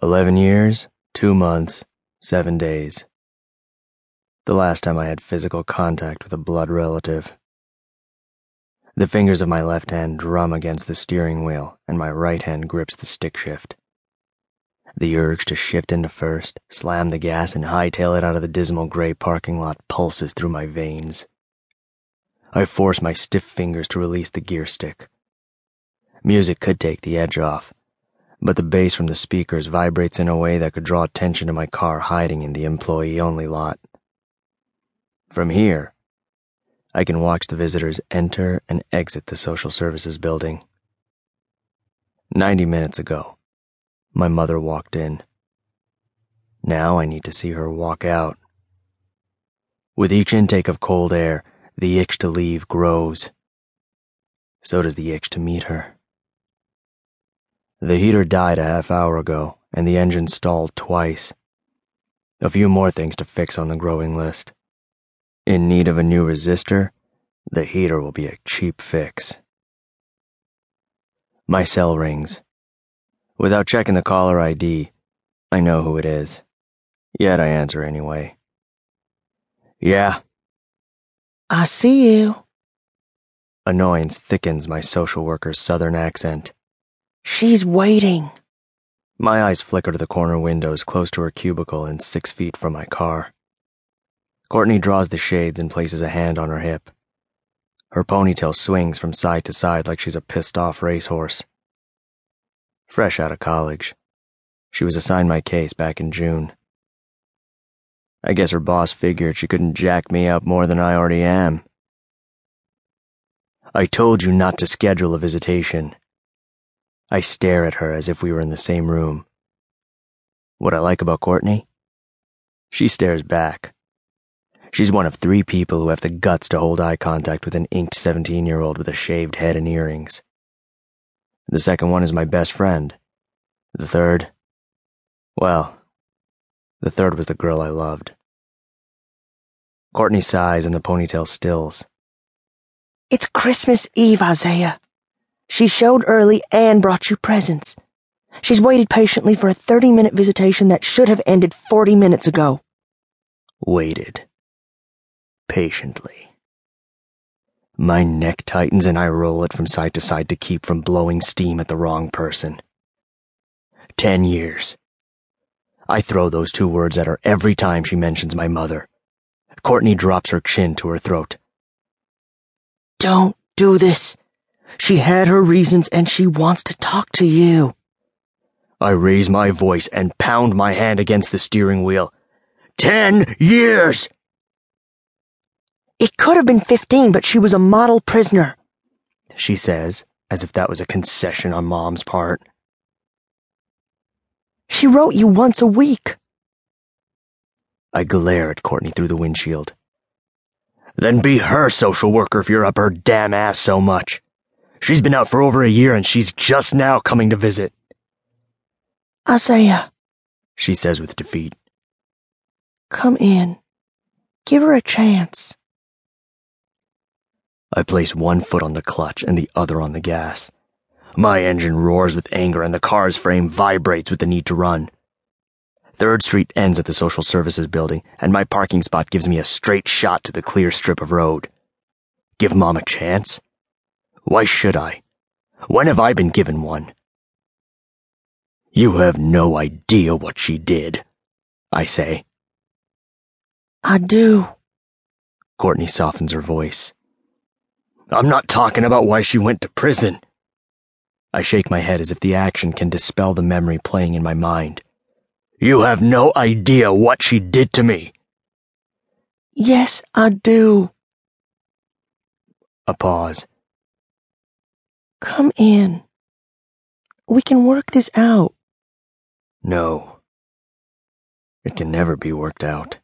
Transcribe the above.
Eleven years, two months, seven days. The last time I had physical contact with a blood relative. The fingers of my left hand drum against the steering wheel, and my right hand grips the stick shift. The urge to shift into first, slam the gas, and hightail it out of the dismal gray parking lot pulses through my veins. I force my stiff fingers to release the gear stick. Music could take the edge off, but the bass from the speakers vibrates in a way that could draw attention to my car hiding in the employee only lot. From here, I can watch the visitors enter and exit the social services building. Ninety minutes ago, my mother walked in. Now I need to see her walk out. With each intake of cold air, the itch to leave grows. So does the itch to meet her. The heater died a half hour ago, and the engine stalled twice. A few more things to fix on the growing list. In need of a new resistor, the heater will be a cheap fix. My cell rings. Without checking the caller ID, I know who it is. Yet I answer anyway. Yeah. I see you. Annoyance thickens my social worker's southern accent. She's waiting. My eyes flicker to the corner windows close to her cubicle and six feet from my car. Courtney draws the shades and places a hand on her hip. Her ponytail swings from side to side like she's a pissed off racehorse. Fresh out of college, she was assigned my case back in June. I guess her boss figured she couldn't jack me up more than I already am. I told you not to schedule a visitation. I stare at her as if we were in the same room. What I like about Courtney? She stares back. She's one of three people who have the guts to hold eye contact with an inked 17 year old with a shaved head and earrings. The second one is my best friend. The third, well, the third was the girl I loved. Courtney sighs and the ponytail stills. It's Christmas Eve, Isaiah. She showed early and brought you presents. She's waited patiently for a 30 minute visitation that should have ended 40 minutes ago. Waited. Patiently. My neck tightens and I roll it from side to side to keep from blowing steam at the wrong person. Ten years. I throw those two words at her every time she mentions my mother. Courtney drops her chin to her throat. Don't do this. She had her reasons and she wants to talk to you. I raise my voice and pound my hand against the steering wheel. Ten years! It could have been 15, but she was a model prisoner. She says, as if that was a concession on Mom's part. She wrote you once a week. I glare at Courtney through the windshield. Then be her social worker if you're up her damn ass so much. She's been out for over a year and she's just now coming to visit. Isaiah, She says with defeat. come in. Give her a chance. I place one foot on the clutch and the other on the gas. My engine roars with anger and the car's frame vibrates with the need to run. Third Street ends at the social services building, and my parking spot gives me a straight shot to the clear strip of road. Give Mom a chance? Why should I? When have I been given one? You have no idea what she did, I say. I do. Courtney softens her voice. I'm not talking about why she went to prison. I shake my head as if the action can dispel the memory playing in my mind. You have no idea what she did to me. Yes, I do. A pause. Come in. We can work this out. No. It can never be worked out.